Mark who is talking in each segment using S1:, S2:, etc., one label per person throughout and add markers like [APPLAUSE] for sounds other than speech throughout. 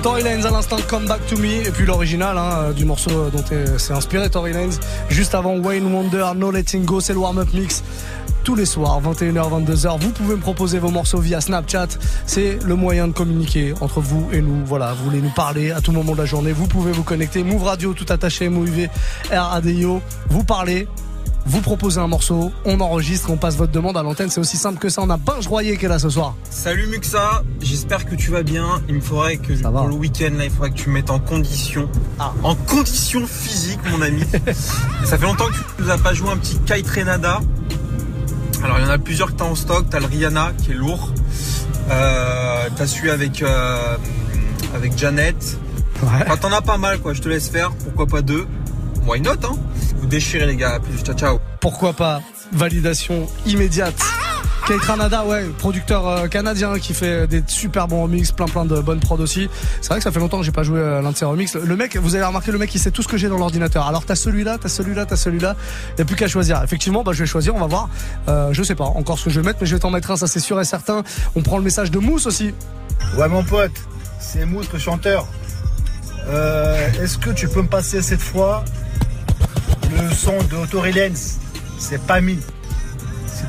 S1: Tory Lanez à l'instant Come Back to Me et puis l'original hein, du morceau dont c'est inspiré Tory Lanez juste avant Wayne Wonder No Letting Go c'est le warm-up mix tous les soirs 21h 22h vous pouvez me proposer vos morceaux via Snapchat c'est le moyen de communiquer entre vous et nous. Voilà vous voulez nous parler à tout moment de la journée vous pouvez vous connecter. Move Radio tout attaché MOUV RADIO vous parlez vous proposez un morceau, on enregistre, on passe votre demande à l'antenne, c'est aussi simple que ça. On a Binge Royer qui est là ce soir.
S2: Salut Muxa, j'espère que tu vas bien. Il me faudrait que pour le week-end là, il faudrait que tu me mettes en condition, ah. en condition physique, mon ami. [LAUGHS] ça fait longtemps que tu nous as pas joué un petit Kai Renada. Alors il y en a plusieurs que t'as en stock. T'as le Rihanna qui est lourd. Euh, t'as celui avec euh, avec Janet. Ouais. t'en as pas mal quoi. Je te laisse faire. Pourquoi pas deux? Why not hein? Déchirez les gars. plus. Ciao ciao.
S1: Pourquoi pas Validation immédiate. Kate Ranada, ouais, producteur euh, canadien qui fait des super bons remix, plein plein de bonnes prods aussi. C'est vrai que ça fait longtemps que j'ai pas joué euh, l'un de ses remix. Le mec, vous avez remarqué, le mec, il sait tout ce que j'ai dans l'ordinateur. Alors t'as celui-là, t'as celui-là, t'as celui-là. Il a plus qu'à choisir. Effectivement, bah je vais choisir. On va voir. Euh, je sais pas encore ce que je vais mettre, mais je vais t'en mettre un. Ça c'est sûr et certain. On prend le message de Mousse aussi.
S3: Ouais, mon pote, c'est Mousse le chanteur. Euh, Est-ce que tu peux me passer cette fois le son de Tory C'est pas mis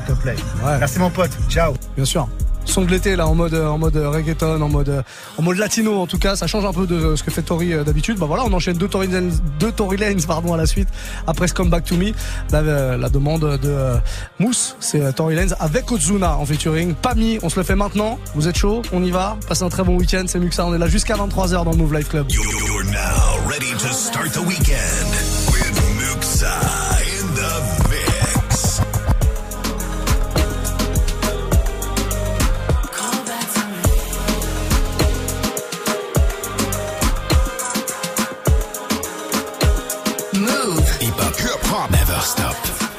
S3: te plaît. Merci mon pote. Ciao.
S1: Bien sûr. Son de l'été là en mode en mode reggaeton, en mode en mode latino en tout cas, ça change un peu de ce que fait Tori euh, d'habitude. Bah voilà, on enchaîne deux Tory Lanes, deux Tory Lanes pardon à la suite après ce Come Back to Me. La, euh, la demande de euh, Mousse, c'est Tory Lanes avec Ozuna en featuring. Pas mis, on se le fait maintenant. Vous êtes chaud? On y va. Passez un très bon week-end. C'est Muxa, on est là jusqu'à 23h dans le Move Life Club. You're now ready to start the weekend pop.
S4: Never stop.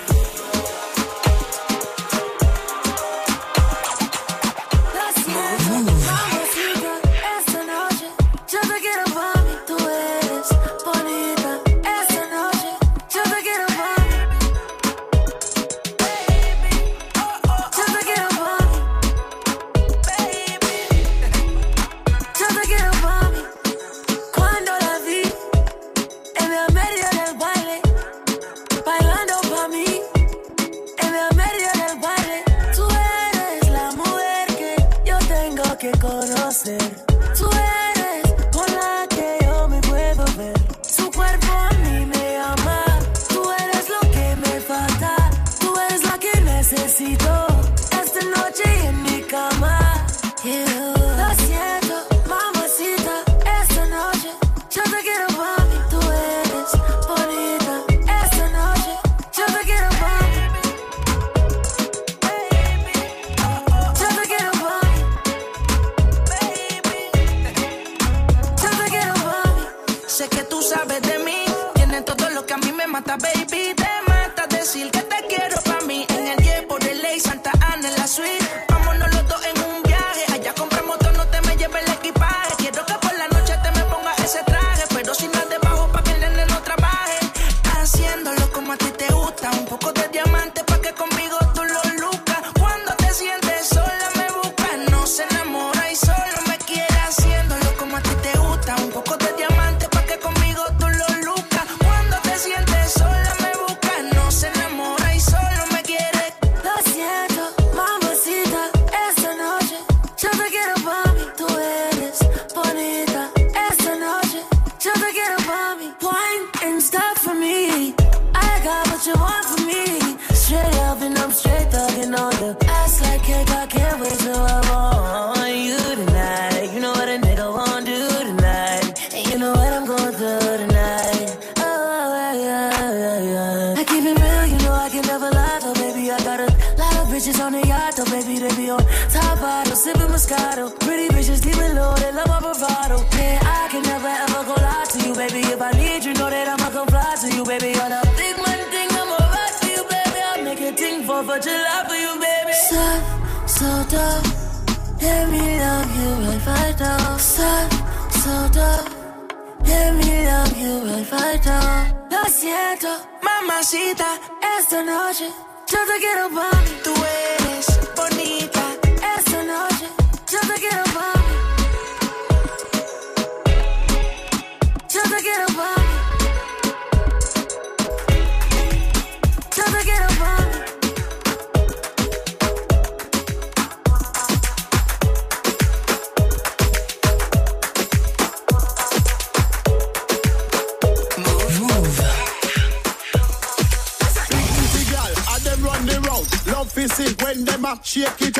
S4: mommy.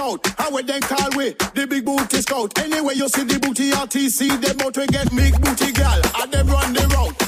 S4: out. How we then call we the big booty scout. Anyway, you see the booty RTC, them out we get big booty gal. And them run the route.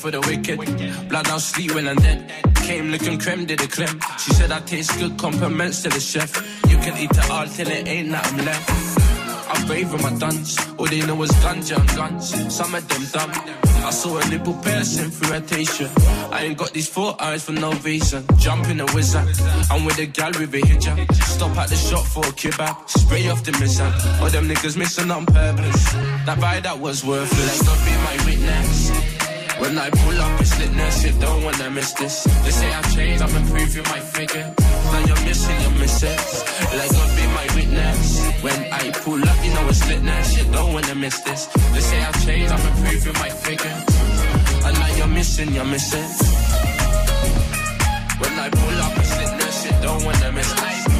S5: For the
S6: wicked. Blood out sleep when I'm dead. Came looking creme, did a creme. She said I taste good, compliments to the chef. You can eat it all till it ain't nothing left. I'm brave with my duns. All they know is ganja and guns. Some of them dumb. I saw a nipple piercing through a t-shirt. I ain't got these four eyes for no reason. Jumping a wizard. I'm with a gal with a hijab. Stop at the shop for a kebab. Spray off the missile. All them niggas missing on purpose. That buy that was worthless. God be my witness. When I pull up, it's litness. You don't wanna miss this. They say I've changed, I'm improving my figure. Now you're missing, you're missing. Let God be my witness. When I pull up, you know it's litness. You don't wanna miss this. They say I've changed, I'm improving my figure. And now you're missing, you're missing. When I pull up, it's litness. You don't wanna miss this.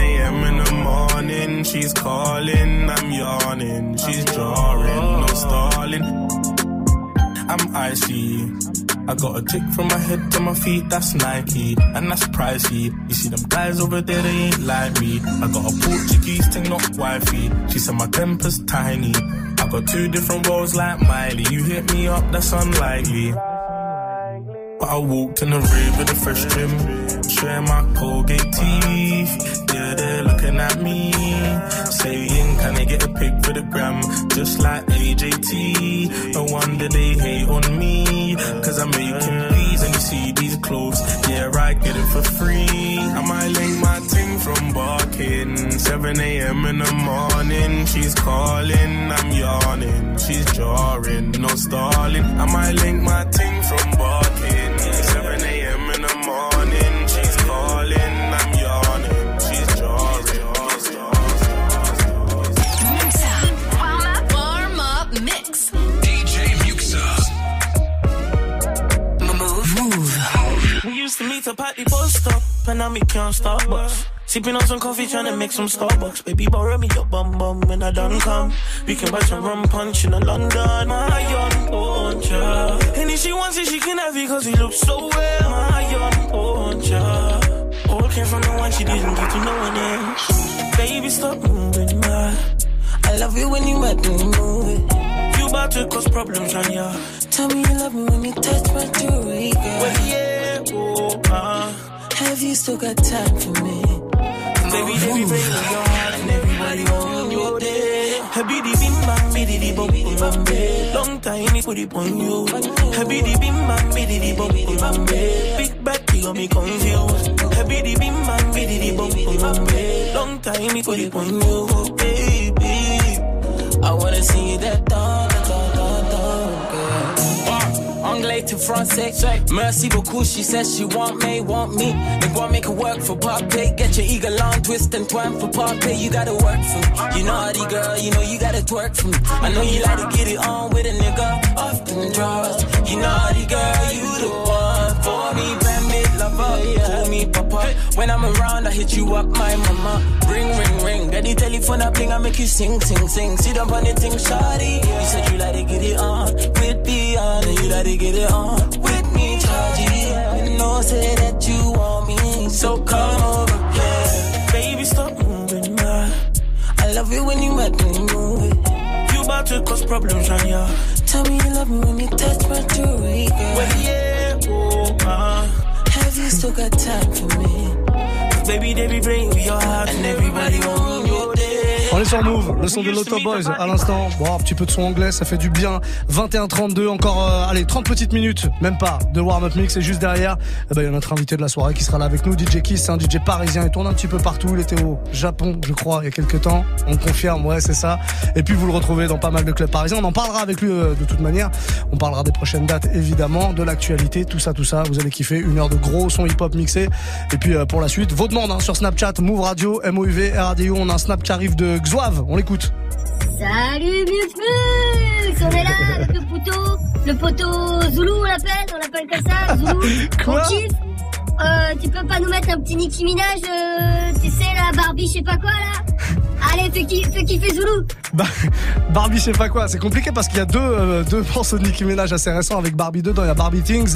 S7: a.m. in the morning. She's calling, I'm yawning. She's jarring, no stalling. I'm icy. I got a tick from my head to my feet, that's Nike, and that's pricey. You see them guys over there, they ain't like me. I got a Portuguese thing, not wifey. She said my temper's tiny. I got two different roles like Miley. You hit me up, that's unlikely. But I walked in the rave with a fresh trim, showing my Colgate teeth. They're looking at me, saying, Can I get a pic for the gram? Just like AJT. No wonder they hate on me, cause I'm making these and you see these clothes. Yeah, I get it for free. I might link my ting from barking. 7 a.m. in the morning, she's calling, I'm yawning. She's jarring, no stalling. I might link my ting from barking. Used to meet up at the bus stop, and now me can't stop bus. Sipping on some coffee, trying to make some Starbucks. Baby, borrow me your bum bum when I done come. We can buy some rum punch in a London, my young poncha. And if she wants it, she can have it, cause we look so well, my young poncha. All came from the one she didn't get to no one else. Baby, stop moving, my. I love you when you make me move it. You about to cause problems on ya. Tell me you love me when you touch my jewelry, girl. Well, yeah, oh, uh. Have you still got time for me? Baby, bim. Long time me put it on you. Habidi bim bam bam. Big back you got me confused. Bim bum bam babe. Long time it on you, baby. I wanna that
S8: Anglais to français. Merci beaucoup, she says she want me, want me. They want make it work for party. Get your eagle on, twist and twine for party. You gotta work for me. You naughty girl, you know you gotta twerk for me. I know you like to get it on with a nigga. Often draws. You naughty girl, you the one for me. Lover, me papa. When I'm around, I hit you up, my mama. Ring, ring, ring. Get the telephone, I bling, I make you sing, sing, sing. Sit up on the thing, shawty. You said you like to get it on with Beyond, and you to get it on with me, Chargy. You know, say that you want me, so come over, yeah.
S7: Baby, stop moving, my.
S8: I love it when you make me move it.
S7: You about to cause problems on ya.
S8: Tell me you love me when you touch my jewelry, girl.
S7: Well, yeah, oh, uh.
S8: Have you still got time for me?
S7: Baby, they be playing with your heart and everybody on your day.
S1: On
S9: On est sur Move, le son de l'Auto Boys à l'instant. Bon, un petit peu de son anglais, ça fait du bien. 21-32, encore, euh, allez, 30 petites minutes, même pas, de warm-up mix. Et juste derrière, eh ben, il y a notre invité de la soirée qui sera là avec nous, DJ Kiss, c'est un DJ parisien. Il tourne un petit peu partout. Il était au Japon, je crois, il y a quelques temps. On confirme, ouais, c'est ça. Et puis vous le retrouvez dans pas mal de clubs parisiens. On en parlera avec lui euh, de toute manière. On parlera des prochaines dates, évidemment, de l'actualité, tout ça, tout ça. Vous allez kiffer une heure de gros son hip-hop mixé. Et puis euh, pour la suite, vos demandes hein, sur Snapchat, Move Radio, MOUV, RADIO. On a un snap qui arrive de Xoave. On l'écoute.
S10: Salut Mux Mux On est là avec le poteau, le poteau Zoulou on l'appelle, on l'appelle comme ça, [LAUGHS] Zoulou.
S9: Quoi
S10: on kiffe. Euh, tu peux pas nous mettre un petit Nicki Minaj, euh, tu sais la Barbie, je sais pas quoi là? Allez, fais, qui, fais kiffer Zoulou
S9: Bah, Barbie, je sais pas quoi. C'est compliqué parce qu'il y a deux, euh, deux morceaux de Nicki Minaj assez récents avec Barbie dedans. Il y a Barbie Things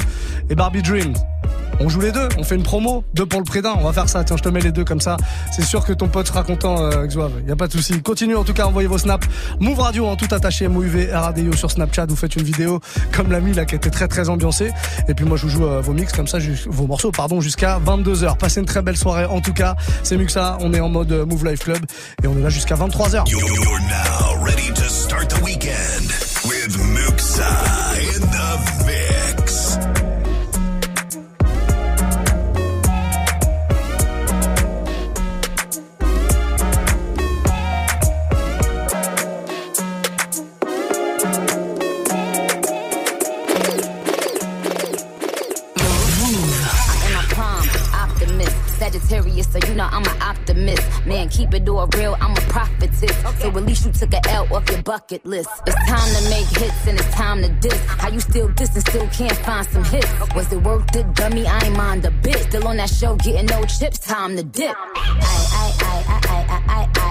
S9: et Barbie Dreams. On joue les deux, on fait une promo, deux pour le prix d'un. On va faire ça. Tiens, je te mets les deux comme ça. C'est sûr que ton pote sera content, euh, Xouave. Y a pas de souci. Continuez en tout cas à envoyer vos snaps. Move Radio en tout attaché, MOUV, RADIO sur Snapchat. Vous faites une vidéo comme l'ami là qui était très très ambiancée. Et puis moi je vous joue euh, vos mix comme ça, vos morceaux pardon, jusqu'à 22h. Passez une très belle soirée en tout cas. C'est Muxa. On est en mode euh, Move Life Club et on est là jusqu'à 23h.
S11: You're now ready to start the weekend with Muxa in the mix.
S12: So you know I'm an optimist. Man, keep it all real, I'm a prophetess. So at least you took a L off your bucket list. It's time to make hits and it's time to diss. How you still diss and still can't find some hits? Was it worth it, dummy? I ain't mind a bit. Still on that show, getting no chips, time to dip. I, I, I, I, I, I, I,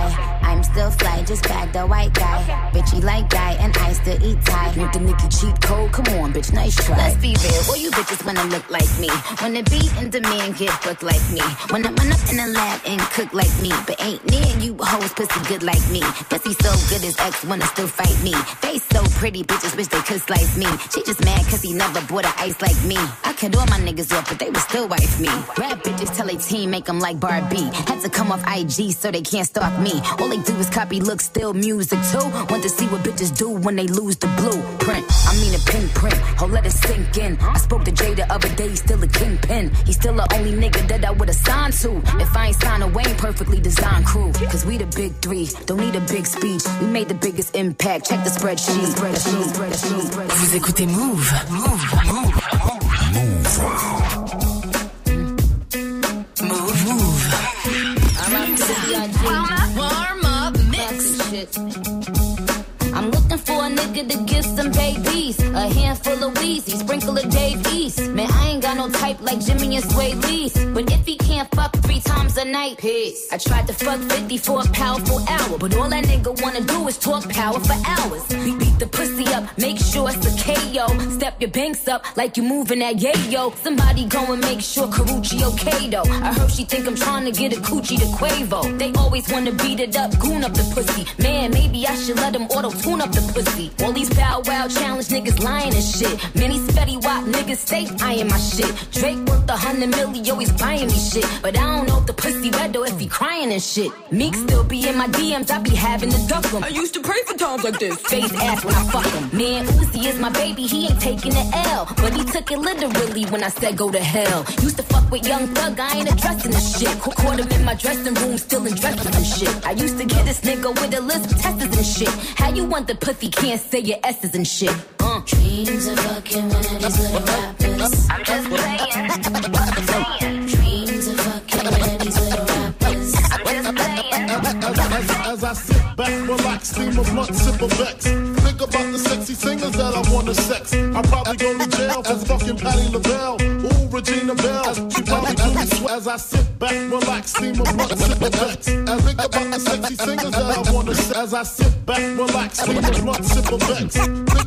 S12: still fly, just bagged the white guy. Bitchy like guy, and I still eat Thai. With the Nicki cheat code, come on, bitch, nice try. Let's be real, all you bitches wanna look like me. Wanna be in demand, get booked like me. Wanna run up in the lab and cook like me. But ain't near you hoes pussy good like me. Pussy so good his ex wanna still fight me. They so pretty, bitches wish they could slice me. She just mad cause he never bought a ice like me. I could all my niggas off, but they would still wife me. Rap bitches tell they team make them like Barbie. Had to come off IG so they can't stalk me. All they do is copy look, still music too. Want to see what bitches do when they lose the blueprint. I mean a pink print, oh let it sink in. I spoke to Jay the other day, he's still a kingpin. He's still the only nigga that I would've signed to. If I ain't signed a Wayne perfectly designed crew. Cause we the big three, don't need a big speech. We made the biggest impact, check the spreadsheet. Spreadsheet, spreadsheet, spreadsheet.
S13: Vous écoutez
S14: Mouv'.
S12: Mouv'. Mouv'. For a nigga to give some babies. A handful of Weezy, sprinkle of Dave East. Man, I got no type like Jimmy and Swae Lee's. But if he can't fuck three times a night, peace. I tried to fuck 50 for a powerful hour. But all that nigga wanna do is talk power for hours. Beat, beat the pussy up, make sure it's a KO. Step your banks up like you moving that yayo. Somebody go and make sure Karrueche okay though. I heard she think I'm trying to get a coochie to Quavo. They always wanna beat it up, goon up the pussy. Man, maybe I should let them auto tune up the pussy. All these bow wow challenge niggas lying and shit. Many spetty wop niggas stay eyeing my shit. Drake worth a hundred million, always buying me shit. But I don't know if the pussy wet though if he crying and shit. Meek still be in my DMs, I be having to duck him. I used to pray for times like this. Face ass when I fuck him. Man, Uzi is my baby, he ain't taking the L. But he took it literally when I said go to hell. Used to fuck with young thug, I ain't addressing this shit. Ca- Caught him in my dressing room, still in dresses and shit. I used to get this nigga with a list of testers and shit. How you want the pussy, can't say your S's and shit. Uh. Dreams of fucking one of these little rappers. I'm just playing. Dreams of fucking one of these little rappers. I'm just playing.
S15: As, as I sit back, relax, steam a blunt, sip a Vex. Think about the sexy singers that I wanna sex. I probably go to jail as fucking Patti LaBelle. Ooh, Regina Belle. She probably do me sweat. As I sit back, relax, steam a blunt, sip a Vex. And think about the sexy singers that I wanna sex. As I sit back, relax, steam a blunt, sip a Vex. Think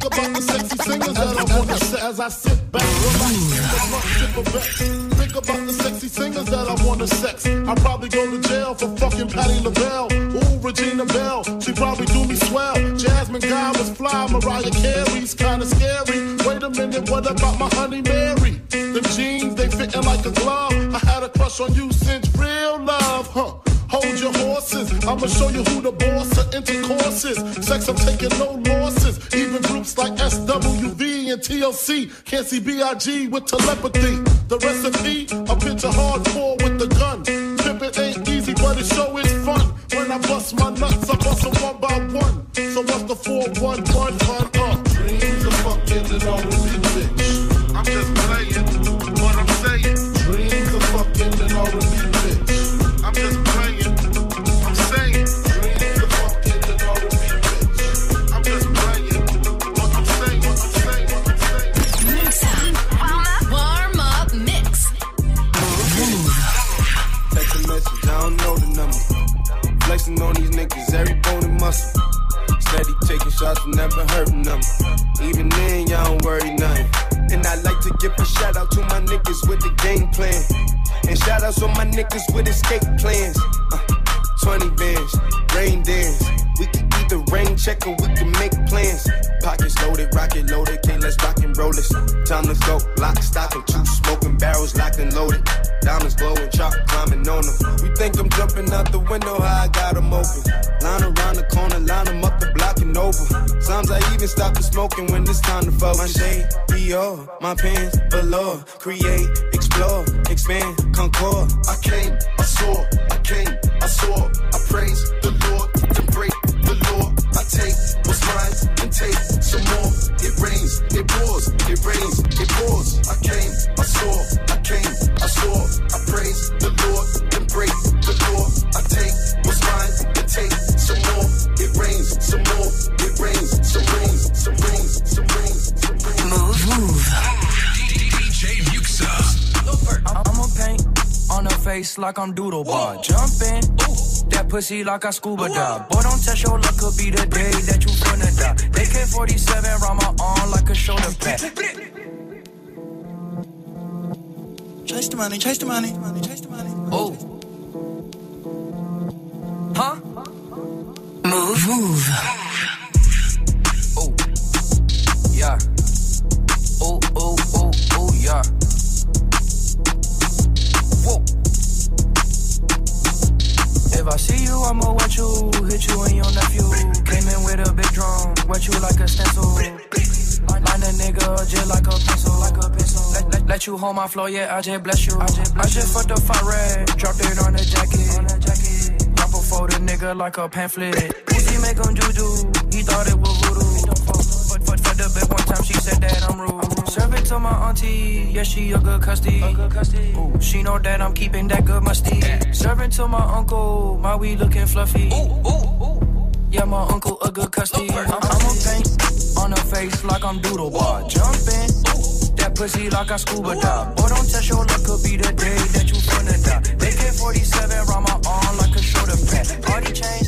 S15: As I sit back, relax. Think about the sexy singers that I wanna sex. I probably go to jail for fucking Patti LaBelle. Ooh, Regina Belle, she probably do me swell. Jasmine Guy was fly, Mariah Carey's kinda scary. Wait a minute, what about my honey Mary? Them jeans, they fitting like a glove. I had a crush on you since real love, huh? Hold your horses, I'ma show you who the boss of intercourses. Sex, I'm taking no losses. Even groups like SWV and TLC can't see BIG with telepathy. The recipe, a picture hardcore with the gun. Pimpin' ain't easy, but it sure is fun. When I bust my nuts, I bust them one by one. So what's the 411 fun
S5: face like I'm Doodlebob. Jumping, that pussy like I scuba dive. Boy, don't test your luck, could be the day that you finna die. AK 47 round my arm like a shoulder pad.
S16: Chase the money, chase the money, chase the money.
S5: Oh. Huh?
S13: Move, move.
S5: Like a stencil. Line a nigga just like a pencil, like a pencil. Let, let, let you hold my flow, yeah, I just bless you. I just, I just fucked the fire red, dropped it on the jacket. On the jacket. Drop a for the nigga like a pamphlet. Pussy make him juju, he thought it was voodoo. But, but for the bit one time, she said that I'm rude. Serve it to my auntie, yeah, she a good custody. Ooh, she know that I'm keeping that good musty. Serving to my uncle, my weed looking fluffy. Yeah, my uncle a good custody. I'm, a paint on her face like I'm Doodlebob. Jumping, that pussy like I scuba dive. Boy, don't test your luck, could be the day that you finna die. AK 47 round my arm like a shoulder pad. Party chains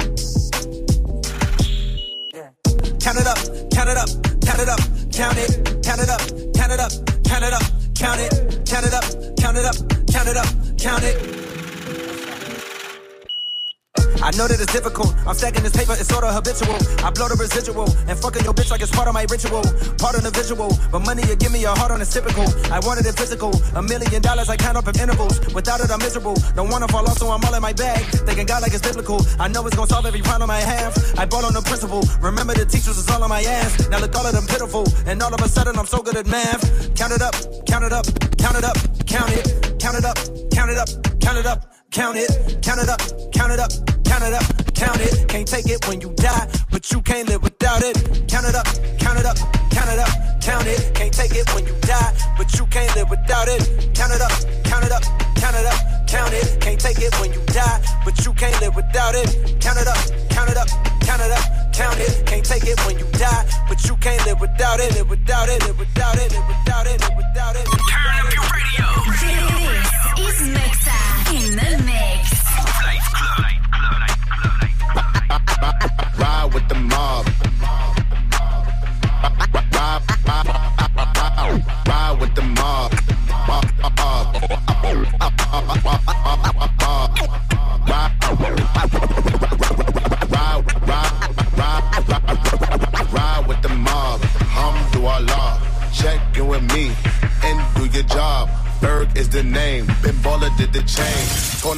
S16: It's difficult. I'm stacking this paper, it's sort of habitual. I blow the residual and fucking your bitch like it's part of my ritual. Part of the visual, but money you give me a heart on is typical. I wanted it physical. A million dollars I count up in intervals. Without it, I'm miserable. Don't wanna fall off, so I'm all in my bag. Thinking God like it's biblical. I know it's gonna solve every problem I have. I bought on the principle. Remember the teachers is all on my ass. Now look all of them pitiful. And all of a sudden I'm so good at math. Count it up, count it up, count it up, count it, count it up, count it up, count it up. Count it, count it up, count it up, count it up, count it. Can't take it when you die, but you can't live without it. Count it up, count it up, count it up, count it. Can't take it when you die, but you can't live without it. Count it up, count it up, count it up, count it. Can't take it when you die, but you can't live without it. Count it up, count it up, count it up, count it. Can't take it when you die, but you can't live without it, live without it, live without it, live without it, live without it. Turn up your radio.
S14: This is Mixa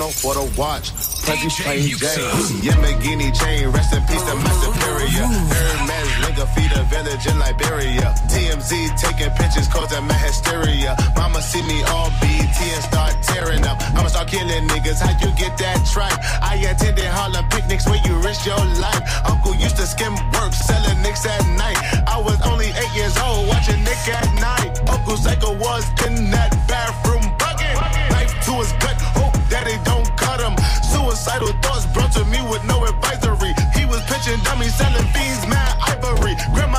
S17: Tono for the watch. Prezi plain Jane. Yamagini chain. Rest in peace to my superior. Hermes Linga feed a village in Liberia. TMZ taking pictures causing my hysteria. Mama see me on BT and start tearing up. I'ma start killing niggas. How you get that tripe? I attended Harlem picnics where you risk your life. Uncle used to skim work selling nicks at night. I was only eight years old watching Nick at night. Uncle Psycho was in that bathroom bucket. Knife to his gut, hope that it don't. Suicidal thoughts brought to me with no advisory. He was pitching dummies, selling fiends, mad ivory. Grandma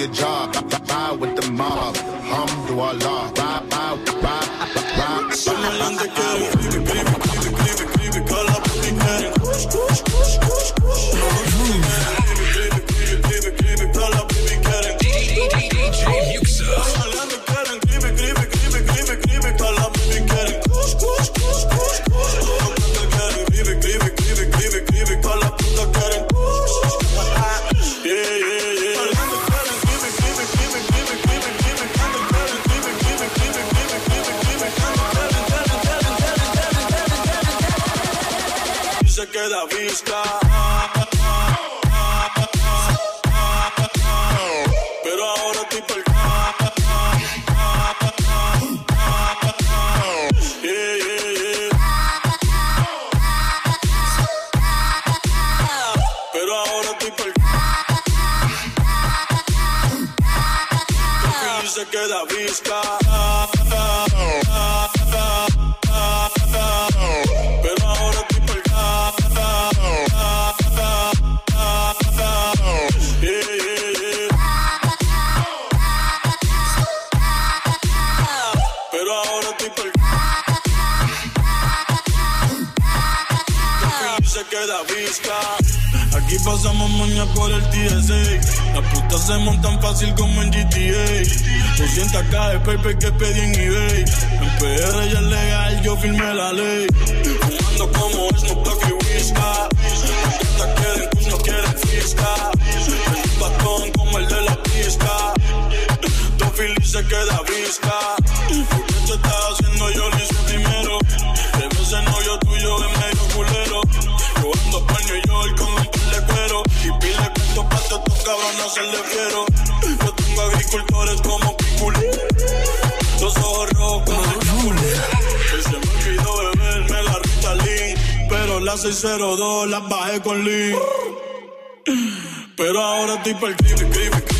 S17: your job.
S18: Se. Aquí pasamos moña por el TSA. Las putas se montan fácil como en GTA. 200 k de paper que pedí en eBay. En PR ya es legal, yo firmé la ley. Fumando como Snoop Dogg y Whisca. Putas quieren kush, no quieren fisca. Un bastón como el de la pista. Dos se queda visca. Porque te estás haciendo yo lo hice primero. Estos cabrones hacerle fiero. Yo tengo agricultores como Piculín. Los ojos rojos como. Y se me olvidó beberme la Ritalin. Pero la 602 la bajé con Lee. Pero ahora estoy el crimen, crimen, crimen,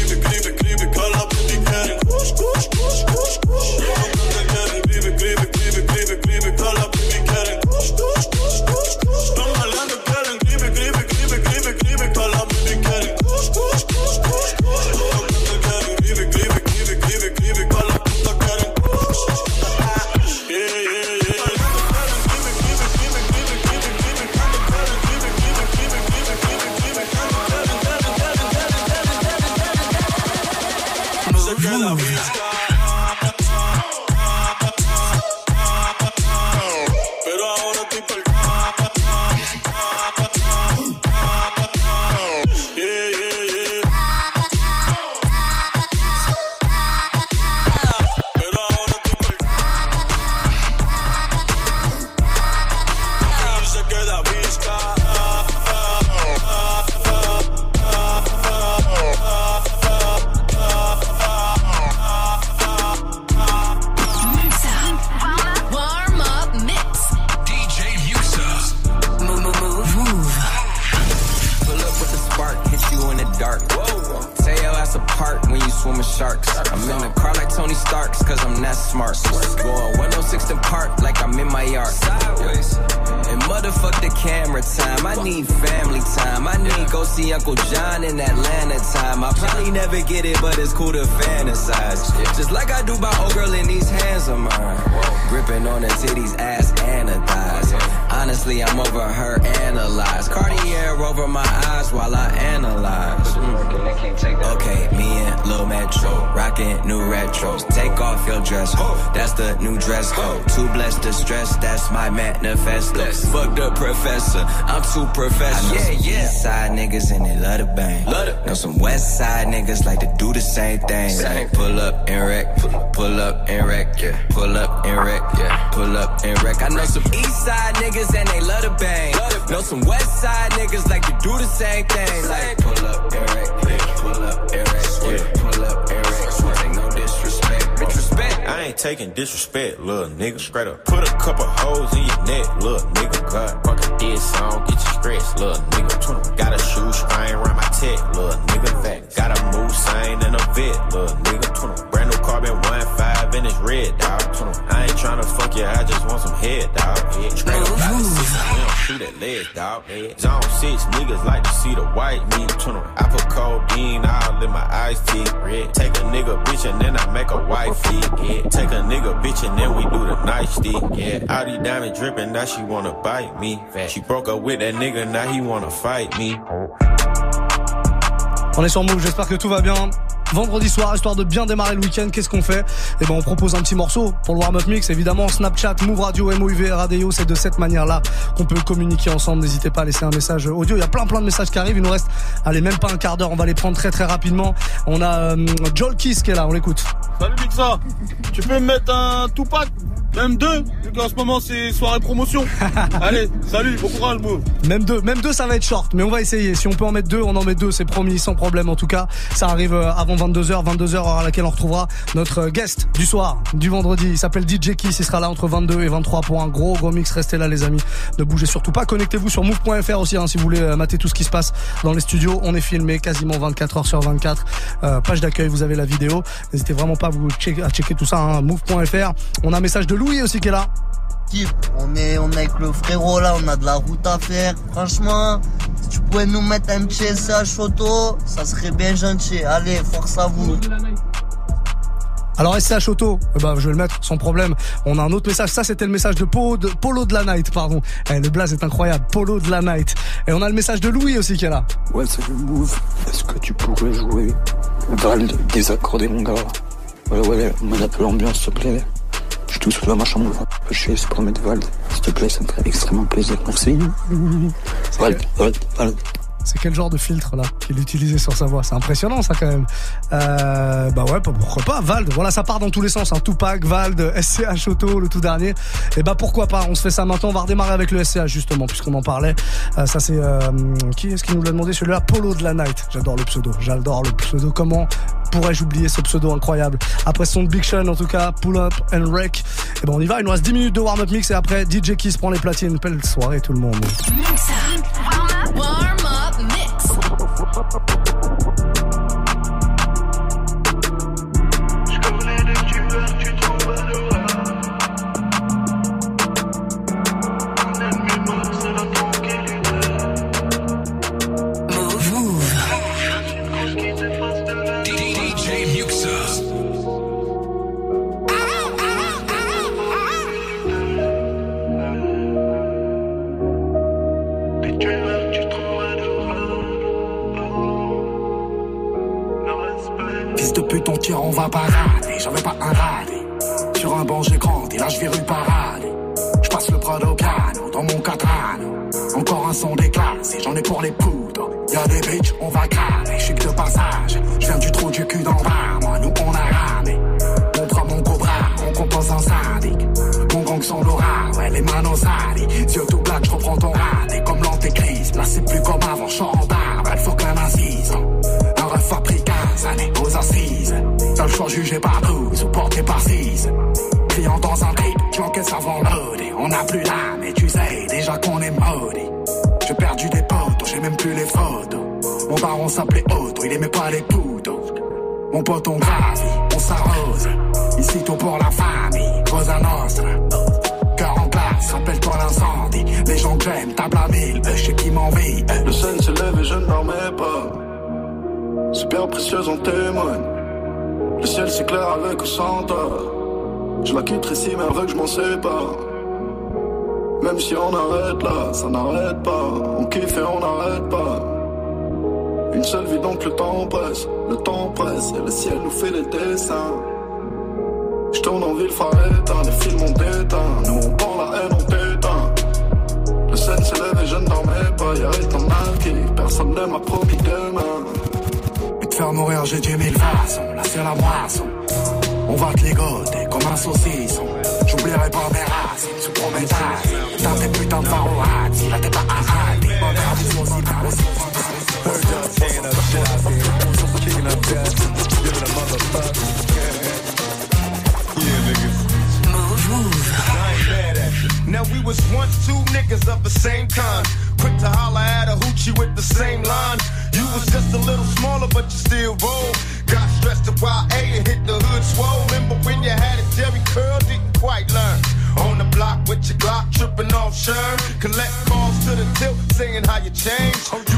S19: my manifesto. Fuck the professor, I'm too professional. Yeah, yeah. East side niggas and they love the bang. Know some west side niggas like to do the same thing. Like pull up and wreck, pull up and wreck, yeah. Pull up and wreck, yeah. Pull up and wreck. I know some east side niggas and they love the bang. Know some west side niggas like to do the same thing. Like pull up and wreck. Pull up and wreck, yeah. Pull up and wreck.
S20: I ain't taking disrespect, little nigga. Straight up, put a couple holes in your neck, little nigga. God, fucking this song, get you stressed, little nigga. Got a shoe strain around my tech, little nigga. Got a move sign and a vet, little nigga. Brand new carbon wine. 5 and it's red, dog. I ain't tryna fuck you, I just want some head, dog. Straight up out of 6 a.m. through that ledge, dog. Zone 6, niggas like to see the white meat. I put codeine I let my iced tea. Take a nigga bitch and then I make a wifey. Take a nigga bitch and then we do the nice thing. Yeah. All these diamonds dripping, now she wanna bite me. She broke up with that nigga, now he wanna fight me.
S9: On est sur Move, j'espère que tout va bien. Vendredi soir, histoire de bien démarrer le week-end, qu'est-ce qu'on fait? Eh ben, on propose un petit morceau pour le warm-up mix. Évidemment, Snapchat, Move Radio, MOUV, Radio, c'est de cette manière-là qu'on peut communiquer ensemble. N'hésitez pas à laisser un message audio. Il y a plein plein de messages qui arrivent. Il nous reste, allez, même pas un quart d'heure. On va les prendre très très rapidement. On a euh, Joel Kiss qui est là. On l'écoute.
S21: Salut Mixa, tu peux me mettre un Tupac? Même deux, vu qu'en ce moment c'est soirée promotion. [LAUGHS] Allez, salut, bon courage, Move.
S9: Même deux, même deux, ça va être short, mais on va essayer. Si on peut en mettre deux, on en met deux, c'est promis, sans problème. En tout cas, ça arrive euh, avant 22h, 22h, heure à laquelle on retrouvera notre euh, guest du soir, du vendredi. Il s'appelle DJ Kiss, il sera là entre 22 et 23 pour un gros, gros mix. Restez là, les amis. Ne bougez surtout pas. Connectez-vous sur move.fr aussi, hein, si vous voulez euh, mater tout ce qui se passe dans les studios. On est filmé quasiment 24 heures sur 24. Euh, page d'accueil, vous avez la vidéo. N'hésitez vraiment pas à vous checker, à checker tout ça, hein, move.fr. On a un message de Louis aussi qui est là.
S22: On est, on est avec le frérot là, on a de la route à faire. Franchement, si tu pouvais nous mettre un petit SH photo, ça serait bien gentil. Allez, force à vous.
S9: Alors SCH Auto, eh ben, je vais le mettre sans problème. On a un autre message. Ça, c'était le message de Polo de, Polo de la Night, pardon. Eh, le blaze est incroyable. Polo de la Night. Et on a le message de Louis aussi qui est là.
S23: Ouais, salut Move. Est-ce que tu pourrais jouer Val désaccordé, mon gars Ouais, ouais, un peu l'ambiance, s'il te plaît. Je suis tout seul dans ma chambre, un peu chier, c'est pour mettre Vald. S'il te plaît, ça me ferait extrêmement plaisir. Merci. Vald, Vald, Vald.
S9: C'est quel genre de filtre là qu'il utilisait sur sa voix? C'est impressionnant ça quand même. Euh, bah ouais, pourquoi pas Vald. Voilà, ça part dans tous les sens. Hein. Tupac, Vald, SCH [LAUGHS] Auto, le tout dernier. Et bah pourquoi pas? On se fait ça maintenant. On va redémarrer avec le SCH justement puisqu'on en parlait. Euh, ça c'est euh, qui est-ce qui nous l'a demandé? Celui-là Polo de la Night. J'adore le pseudo. J'adore le pseudo. Comment pourrais-je oublier ce pseudo incroyable? Après son Big Sean en tout cas, Pull Up and Wreck. Et ben on y va. Il nous reste 10 minutes de warm-up mix et après DJ Kiss prend les platines. Belle soirée tout le monde.
S24: par 12 ou portés par 6. Criant dans un trip, j'encaisse avant l'audit. On n'a plus d'âme et tu sais déjà qu'on est maudit. J'ai perdu des potes, j'ai même plus les photos. Mon baron s'appelait Otto, il aimait pas les poudres. Mon pote on gravit, on s'arrose. Ici tout pour la famille, Cosa Nostra. Cœur en place, rappelle-toi l'incendie. Les gens que j'aime, table à mille, euh, je sais qui m'envie.
S15: Euh. Le sun se lève et je ne dormais pas. Super précieuse en témoigne. Le ciel s'éclaire avec ou sans. Je la quitterai si veut que je m'en sépare. Même si on arrête là, ça n'arrête pas. On kiffe et on n'arrête pas. Une seule vie donc le temps presse, le temps presse et le ciel nous fait des dessins. Je tourne en ville, phare éteint, les films ont déteint. Nous on prend la haine, on t'éteint. Le scène s'élève et je ne dormais pas, y'a étant marqué, personne ne m'a promis demain.
S24: Et te faire mourir, j'ai dix mille façons, c'est la moisson. On va te ligoter comme un saucisson. J'oublierai pas mes racines. Dans tes putains de là t'es pas un hâte. Aussi,
S25: Now we was once two niggas of the same kind. Quick to holler at a hoochie with the same line. You was just a little smaller, but you still roll. Got stressed to YA and hit the hood swole. Remember when you had a Jheri curl, didn't quite learn. On the block with your Glock, tripping off Sherm. Collect calls to the tilt, saying how you changed.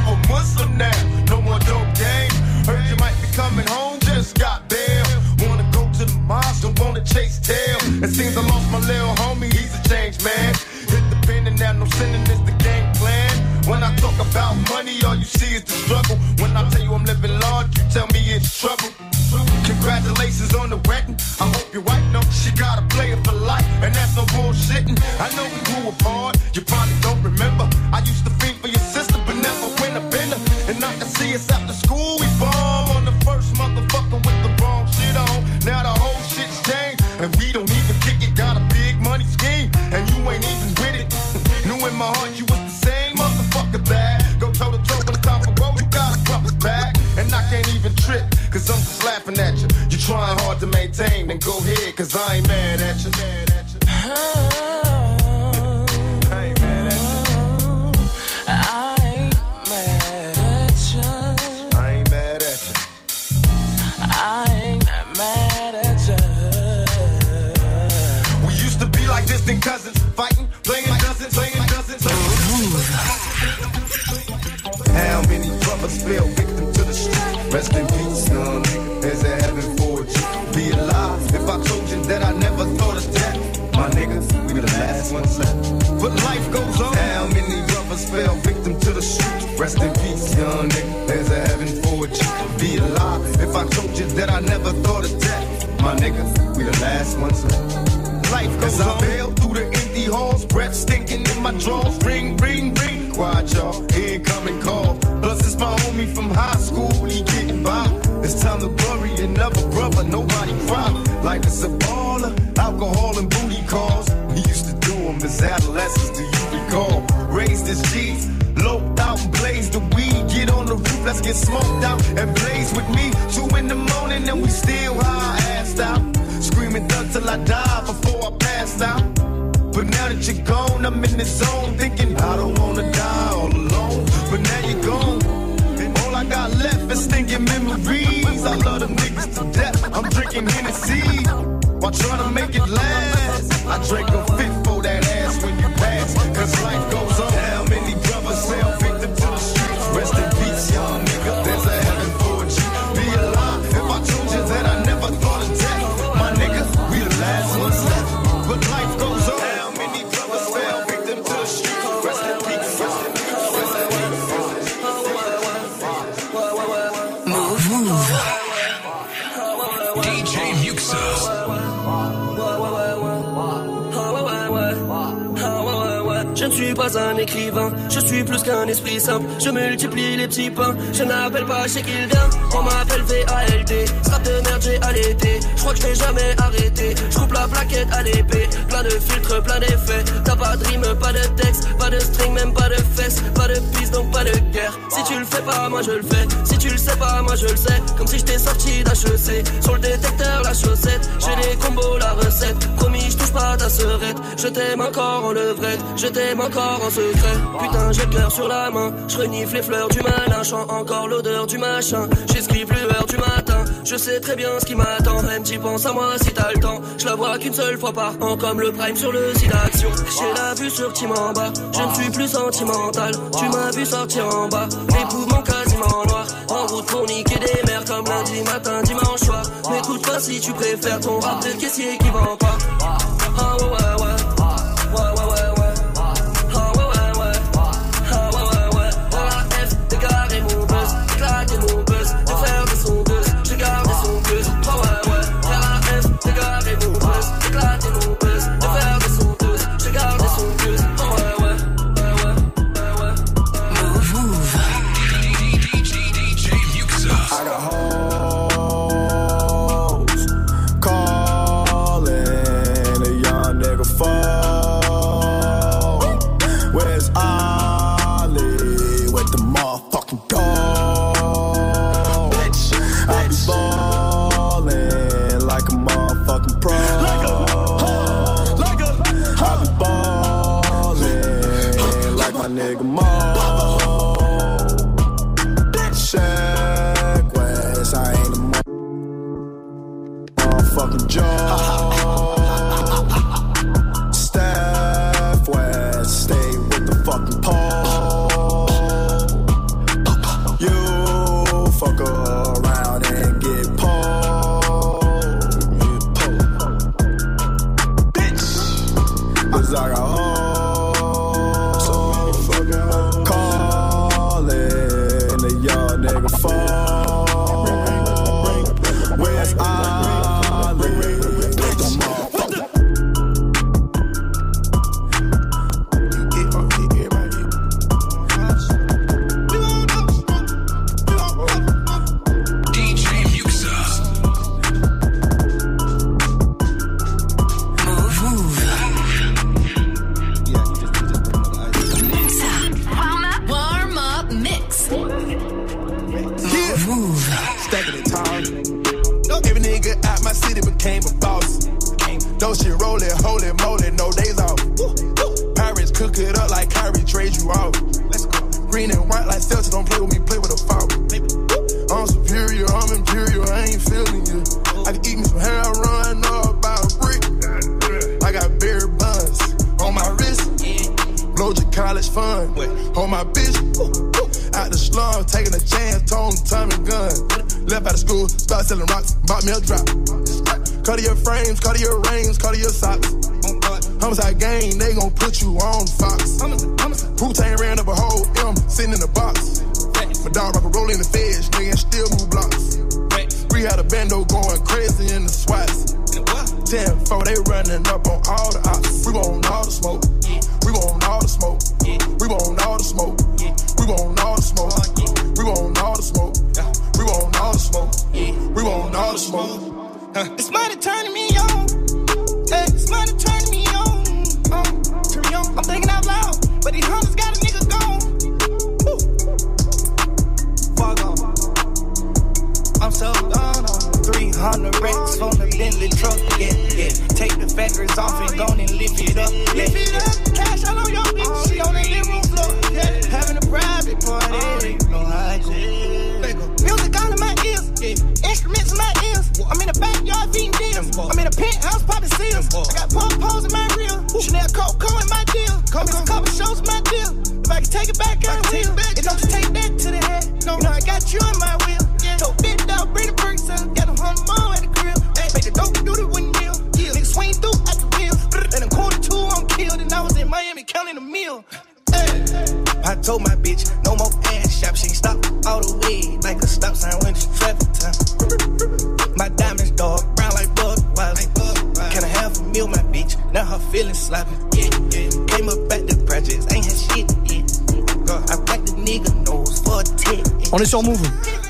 S25: Rest in peace, young nigga. There's a heaven for you. Be alive if I told you that I never thought of death. My niggas, we the last ones left. But life goes on. How many brothers fell victim to the street? Rest in peace, young nigga. There's a heaven for you. Be alive if I told you that I never thought of death. My niggas, we the last ones left. Life goes on. I bail through the empty halls, breath stinking in my drawers. Ring. As G's. Loped out and blazed the weed. Get on the roof, let's get smoked out and blaze with me. Two in the morning and we still high assed out. Screaming thug till I die before I pass out. But now that you're gone, I'm in the zone thinking I don't wanna die all alone. But now you're gone. And all I got left is thinking memories. I love them niggas to death. I'm drinking Hennessy while trying to make it last. I drink a
S26: suis pas un écrivain, je suis plus qu'un esprit simple. Je multiplie les petits pains, je n'appelle pas chez Kildin. On m'appelle VALD, strap de merde j'ai allaité. Je crois que je vais jamais arrêter. Je coupe la plaquette à l'épée, plein de filtres, plein d'effets. T'as pas de rime, pas de texte, pas de string, même pas de fesses, pas de piste, donc pas de guerre. Si tu le fais pas, moi je le fais. Si tu le sais pas, moi je le sais. Comme si j'étais sorti d'HEC. Sur le détecteur, la chaussette. J'ai les combos, la recette pas ta. Je t'aime encore en levrette, je t'aime encore en secret. Putain, j'ai le cœur sur la main. Je renifle les fleurs du malin, chant encore l'odeur du machin. J'esquive l'heure du matin, je sais très bien ce qui m'attend. Même tu penses à moi si t'as le temps. Je la vois qu'une seule fois par an, comme le prime sur le site d'action. J'ai la vue sur bas je ne suis plus sentimental. Tu m'as vu sortir en bas, mes poumons quasiment noirs. En route pour niquer des mers comme lundi matin, dimanche soir. M'écoute pas si tu préfères ton rap de caissier qui vend pas.
S5: Oh, oh, oh. James Cartier
S9: On est sur Move.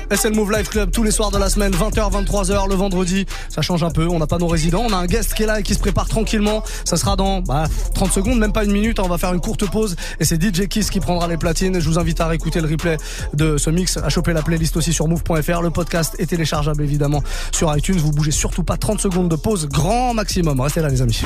S9: SL Move Live Club tous les soirs de la semaine, 20h, 23h, le vendredi. Ça change un peu, on n'a pas nos résidents. On a un guest qui est là et qui se prépare tranquillement. Ça sera dans bah, 30 secondes, même pas une minute. On va faire une courte pause et c'est DJ Kiss qui prendra les platines. Je vous invite à réécouter le replay de ce mix, à choper la playlist aussi sur move.fr. Le podcast est téléchargeable évidemment sur iTunes. Vous bougez surtout pas 30 secondes de pause, grand maximum. Restez là les amis.